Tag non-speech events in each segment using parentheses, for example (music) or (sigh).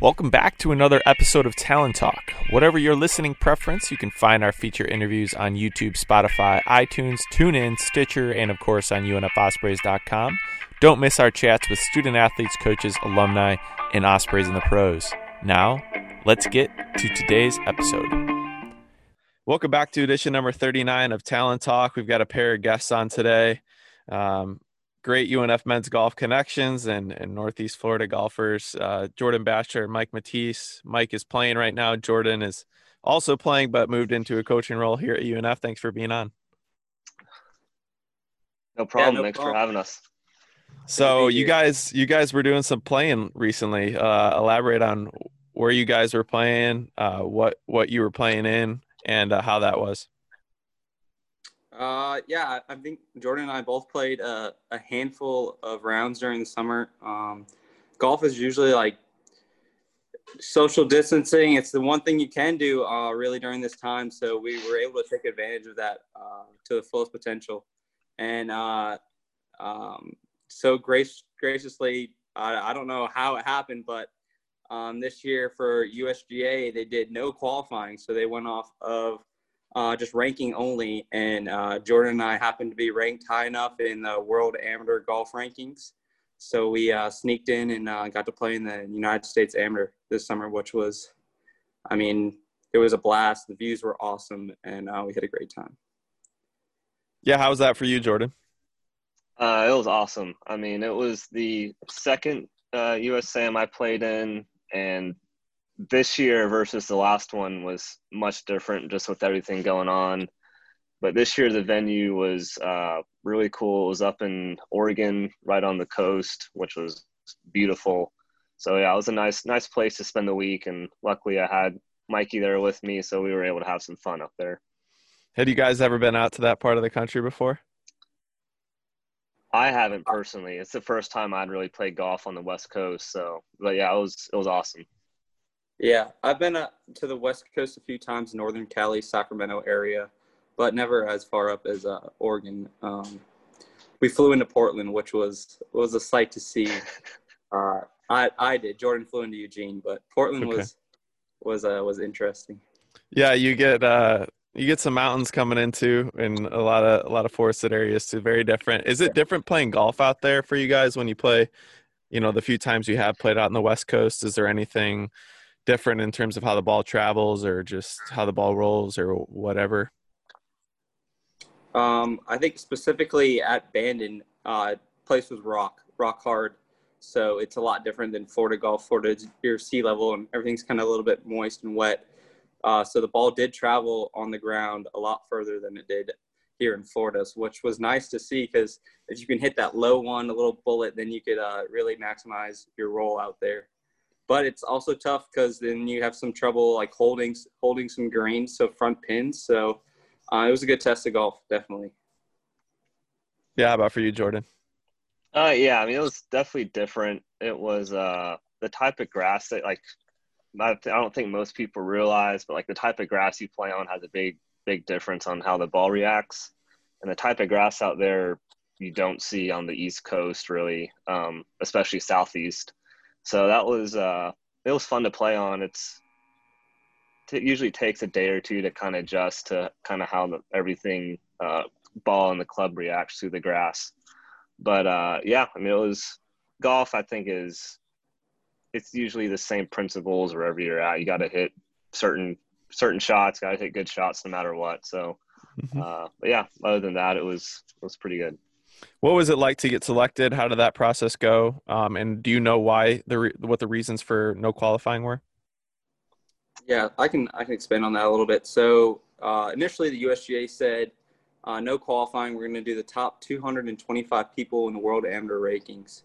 Welcome back to another episode of Talon Talk. Whatever your listening preference, you can find our feature interviews on YouTube, Spotify, iTunes, TuneIn, Stitcher, and of course on UNFOspreys.com. Don't miss our chats with student athletes, coaches, alumni, and Ospreys in the pros. Now, let's get to today's episode. Welcome back to edition number 39 of Talon Talk. We've got a pair of guests on today. Um, great UNF men's golf connections and, and Northeast Florida golfers, uh, Jordan Batchelor and Mike Matisse. Mike is playing right now. Jordan is also playing, but moved into a coaching role here at UNF. Thanks for being on. No problem. Yeah, no Thanks problem. for having us. So you guys, you guys were doing some playing recently. Uh, elaborate on where you guys were playing, uh, what what you were playing in, and uh, how that was. Uh, yeah, I think Jordan and I both played a, a handful of rounds during the summer. Um, golf is usually like social distancing. It's the one thing you can do uh, really during this time. So we were able to take advantage of that uh, to the fullest potential. And uh, um, so grace, graciously, I, I don't know how it happened, but um, this year for USGA, they did no qualifying. So they went off of uh, just ranking only. And uh, Jordan and I happened to be ranked high enough in the World Amateur Golf Rankings. So we uh, sneaked in and uh, got to play in the United States Amateur this summer, which was, I mean, it was a blast. The views were awesome, and uh, we had a great time. Yeah, how was that for you, Jordan? Uh, it was awesome. I mean, it was the second USAM I played in, and this year versus the last one was much different just with everything going on. But this year the venue was uh, really cool. It was up in Oregon, right on the coast, which was beautiful. So yeah, it was a nice nice place to spend the week, and luckily I had Mikey there with me, so we were able to have some fun up there. Had you guys ever been out to that part of the country before? I haven't personally. It's the first time I'd really played golf on the West Coast. So, but yeah, it was it was awesome. Yeah, I've been uh, to the West Coast a few times, Northern Cali, Sacramento area, but never as far up as uh, Oregon. Um, we flew into Portland, which was was a sight to see. (laughs) Uh, I I did. Jordan flew into Eugene, but Portland okay. was was uh, was interesting. Yeah, you get uh, you get some mountains coming into and a lot of a lot of forested areas too. Very different. Is it different playing golf out there for you guys when you play? You know, the few times you have played out in the West Coast, is there anything? Different in terms of how the ball travels or just how the ball rolls or whatever? Um, I think specifically at Bandon, uh, place was rock, rock hard. So it's a lot different than Florida golf. Florida, your sea level and everything's kind of a little bit moist and wet. Uh, so the ball did travel on the ground a lot further than it did here in Florida, which was nice to see because if you can hit that low one, a little bullet, then you could uh, really maximize your roll out there but it's also tough because then you have some trouble like holding holding some greens, so front pins. So uh, it was a good test of golf, definitely. Yeah, how about for you, Jordan? Uh, yeah, I mean it was definitely different. It was uh the type of grass that like I don't think most people realize, but like the type of grass you play on has a big big difference on how the ball reacts, and the type of grass out there you don't see on the East Coast really, um, especially Southeast. So that was uh, it was fun to play on. It's it usually takes a day or two to kind of adjust to kind of how the, everything uh, ball and the club reacts to the grass. But uh, yeah, I mean it was golf. I think is it's usually the same principles wherever you're at. You got to hit certain certain shots. Got to hit good shots no matter what. So, mm-hmm. uh, but yeah, other than that, it was it was pretty good. What was it like to get selected? How did that process go? Um, and do you know why the re- what the reasons for no qualifying were? Yeah, I can I can expand on that a little bit. So uh, initially, the USGA said uh, no qualifying. We're going to do the top 225 people in the world amateur rankings.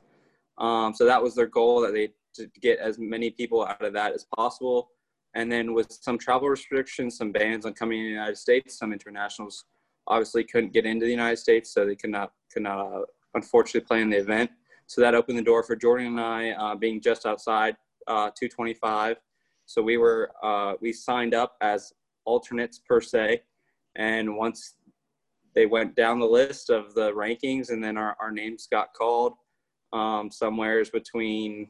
Um, so that was their goal that they to get as many people out of that as possible. And then with some travel restrictions, some bans on coming in the United States, some internationals obviously couldn't get into the United States, so they could not could not uh, unfortunately play in the event. So that opened the door for Jordan and I uh, being just outside uh, 225. So we were uh, we signed up as alternates per se, and once they went down the list of the rankings, and then our, our names got called um, somewheres between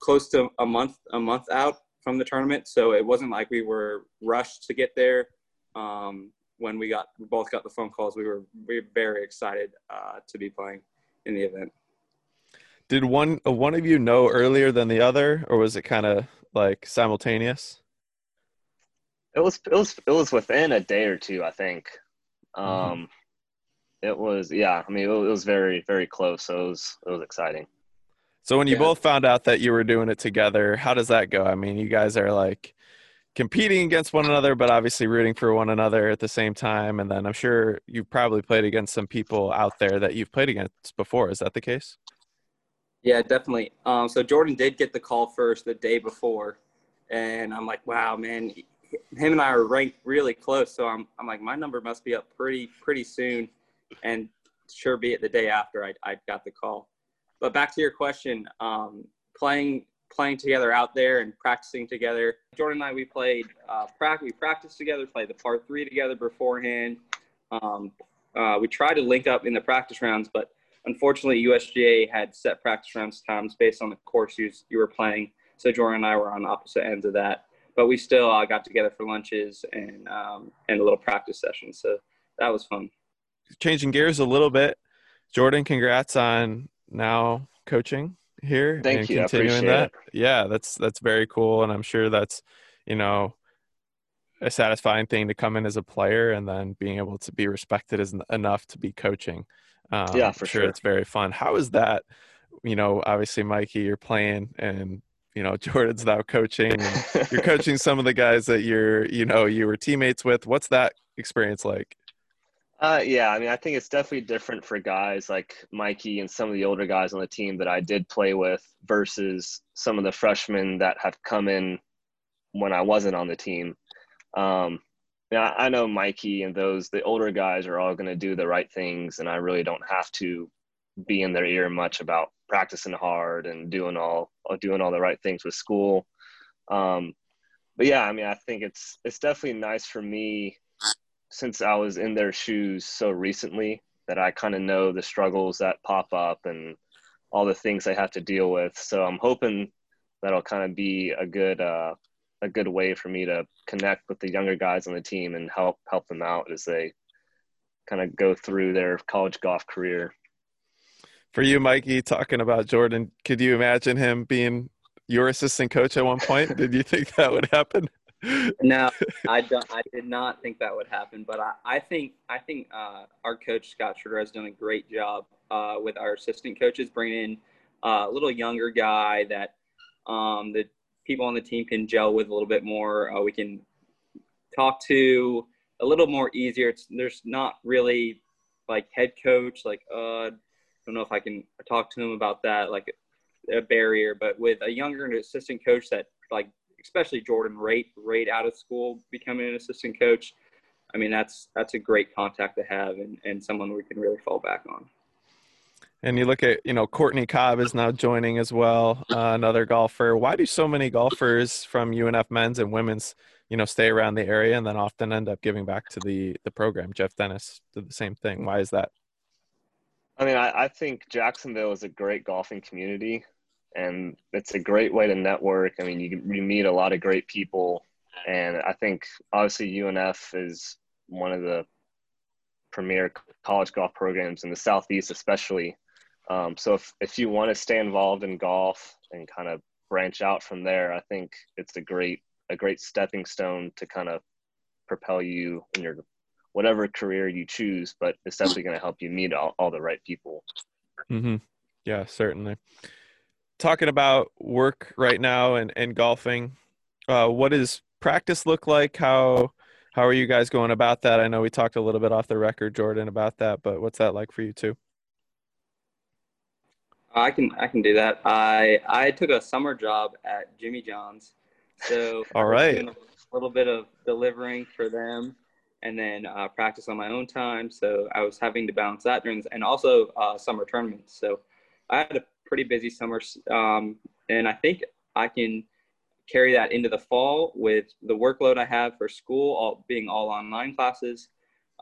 close to a month a month out from the tournament, so it wasn't like we were rushed to get there. Um, when we got we both got the phone calls, we were we were very excited uh, to be playing in the event. Did one one of you know earlier than the other, or was it kind of like simultaneous? It was it was it was within a day or two, I think. Mm-hmm. Um, mm-hmm. It was yeah. I mean, it was very very close. So it was it was exciting. So when you yeah. both found out that you were doing it together, how does that go? I mean, you guys are like competing against one another, but obviously rooting for one another at the same time. And then I'm sure you've probably played against some people out there that you've played against before. Is that the case? Yeah, definitely. Um, so Jordan did get the call first the day before, and I'm like, wow, man, him and I are ranked really close. So I'm, I'm like, my number must be up pretty, pretty soon, and sure be it the day after I, I got the call. But back to your question, um, playing playing together out there and practicing together. Jordan and I, we played uh, practice. We practiced together, played the par three together beforehand. Um, uh, we tried to link up in the practice rounds, but unfortunately, USGA had set practice rounds times based on the course you, you were playing. So Jordan and I were on opposite ends of that, but we still uh, got together for lunches and um, and a little practice session. So that was fun. Changing gears a little bit, Jordan, congrats on now coaching here Thank and you. continuing that. It. Yeah, that's that's very cool, and I'm sure that's you know a satisfying thing to come in as a player and then being able to be respected is enough to be coaching. Um, yeah, for sure, sure. It's very fun. How is that? You know, obviously, Mikey, you're playing, and you know, (laughs) Jordan's now coaching. you're coaching (laughs) some of the guys that you're, you know, you were teammates with. What's that experience like? Uh, yeah, I mean, I think it's definitely different for guys like Mikey and some of the older guys on the team that I did play with versus some of the freshmen that have come in when I wasn't on the team. Um, yeah, I know Mikey and those the older guys are all going to do the right things, and I really don't have to be in their ear much about practicing hard and doing all doing all the right things with school. Um, but yeah, I mean, I think it's it's definitely nice for me since I was in their shoes so recently that I kind of know the struggles that pop up and all the things they have to deal with. So I'm hoping that'll kind of be a good uh, a good way for me to connect with the younger guys on the team and help help them out as they kind of go through their college golf career. For you, Mikey, talking about Jordan, could you imagine him being your assistant coach at one point? Did you think that would happen? No, I don't. I did not think that would happen, but I, I think I think uh, our coach Scott Schroeder has done a great job uh, with our assistant coaches, bringing in uh, a little younger guy that um, the people on the team can gel with a little bit more. Uh, we can talk to a little more easier. It's, there's not really like head coach, like uh, I don't know if I can talk to him about that, like a barrier. But with a younger assistant coach that like, especially Jordan, right, right out of school, becoming an assistant coach. I mean, that's that's a great contact to have, and, and someone we can really fall back on. And you look at, you know, Courtney Cobb is now joining as well, uh, another golfer. Why do so many golfers from UNF men's and women's, you know, stay around the area and then often end up giving back to the the program? Jeff Dennis did the same thing. Why is that? I mean, I, I think Jacksonville is a great golfing community, and it's a great way to network. I mean, you you meet a lot of great people, and I think obviously UNF is one of the premier college golf programs in the southeast, especially. Um, so if, if you want to stay involved in golf and kind of branch out from there, I think it's a great a great stepping stone to kind of propel you in your whatever career you choose. But it's definitely going to help you meet all, all the right people. Mm-hmm. Yeah, certainly. Talking about work right now and, and golfing, uh, what does practice look like? How how are you guys going about that? I know we talked a little bit off the record, Jordan, about that, but what's that like for you too? I can I can do that. I I took a summer job at Jimmy John's, so (laughs) all right, a little bit of delivering for them, and then uh, practice on my own time. So I was having to balance that during, and also uh, summer tournaments. So I had a pretty busy summer, um, and I think I can carry that into the fall with the workload I have for school, all being all online classes.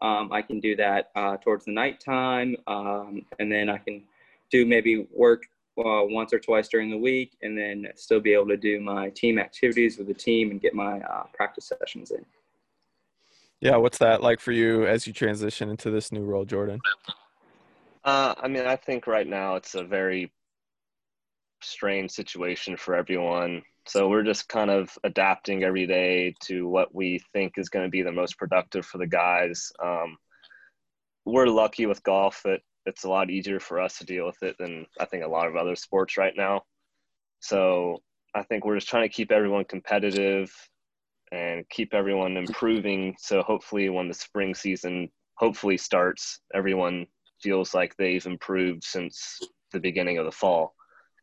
Um, I can do that uh, towards the nighttime, um, and then I can do maybe work uh, once or twice during the week, and then still be able to do my team activities with the team and get my uh, practice sessions in. Yeah, what's that like for you as you transition into this new role, Jordan? Uh, I mean, I think right now it's a very strange situation for everyone. So we're just kind of adapting every day to what we think is going to be the most productive for the guys. Um, we're lucky with golf that it's a lot easier for us to deal with it than I think a lot of other sports right now. So I think we're just trying to keep everyone competitive and keep everyone improving. So hopefully, when the spring season hopefully starts, everyone feels like they've improved since the beginning of the fall.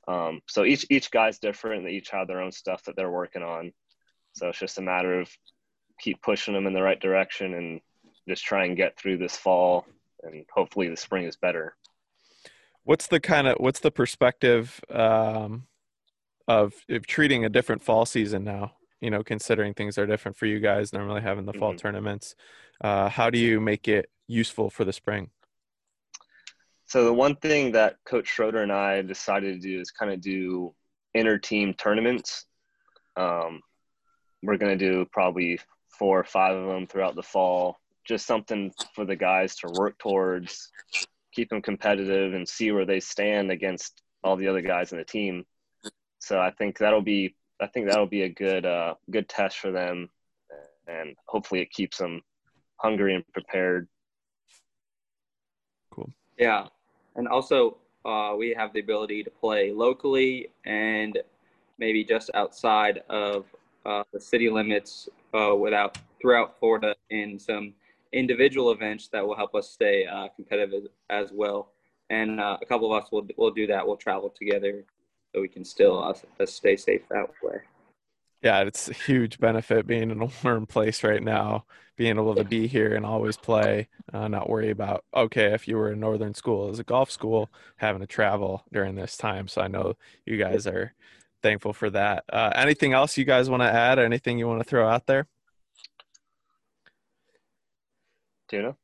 Um, so each each guy's different. They each have their own stuff that they're working on. So it's just a matter of keep pushing them in the right direction and just try and get through this fall and hopefully the spring is better. What's the kind of what's the perspective um, of, of treating a different fall season now? You know, considering things are different for you guys, normally having the fall mm-hmm. tournaments. Uh, how do you make it useful for the spring? So the one thing that Coach Schroeder and I decided to do is kind of do inter-team tournaments. Um, we're going to do probably four or five of them throughout the fall. Just something for the guys to work towards, keep them competitive, and see where they stand against all the other guys in the team. So I think that'll be I think that'll be a good uh, good test for them, and hopefully it keeps them hungry and prepared. Cool. Yeah, and also uh, we have the ability to play locally and maybe just outside of uh, the city limits uh, without throughout Florida in some individual events that will help us stay uh, competitive as well. And uh, a couple of us will will do that. We'll travel together so we can still uh, stay safe that way yeah, it's a huge benefit being in a (laughs) warm place right now, being able to be here and always play, uh, not worry about, okay, if you were in northern school as a golf school, having to travel during this time. So I know you guys are thankful for that. Uh, anything else you guys want to add? Anything you want to throw out there? Tuna?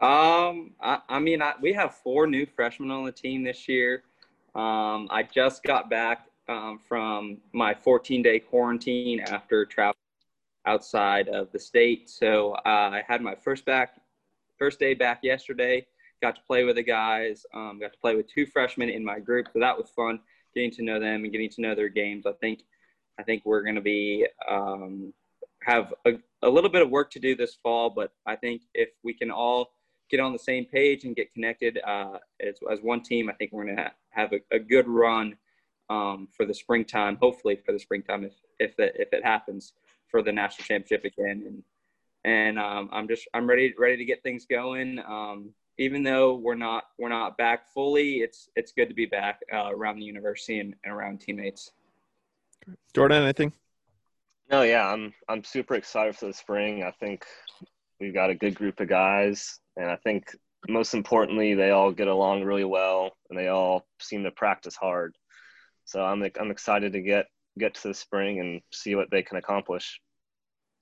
Um, I, I mean, I, we have four new freshmen on the team this year. Um, I just got back um, from my 14 day quarantine after travel outside of the state. So uh, I had my first back, first day back yesterday. Got to play with the guys. Um, got to play with two freshmen in my group, so that was fun. Getting to know them and getting to know their games. I think, I think we're going to be um, have a, a little bit of work to do this fall, but I think if we can all get on the same page and get connected uh, as, as one team, I think we're going to ha- have a, a good run um, for the springtime. Hopefully for the springtime, if if it, if it happens for the national championship again. And and um, I'm just I'm ready ready to get things going. Um, even though we're not we're not back fully, it's it's good to be back uh, around the university and, and around teammates. Jordan, anything? No, yeah, I'm I'm super excited for the spring. I think we've got a good group of guys, and I think most importantly, they all get along really well, and they all seem to practice hard. So I'm I'm excited to get get to the spring and see what they can accomplish.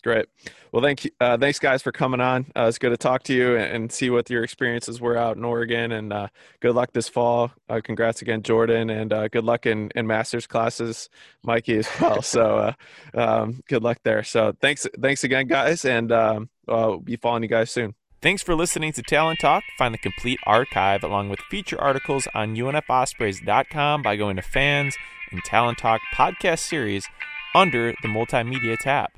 Great. Well, thank you. Uh, thanks, guys, for coming on. Uh, it's good to talk to you and, and, see what your experiences were out in Oregon. And uh, good luck this fall. Uh, congrats again, Jordan, and uh, good luck in, in master's classes, Mikey, as (laughs) well. so uh, um, good luck there. So thanks, thanks again, guys, and um, we'll be following you guys soon. Thanks for listening to Talon Talk. Find the complete archive along with feature articles on UNFOspreys.com by going to Fans and Talon Talk podcast series under the Multimedia tab.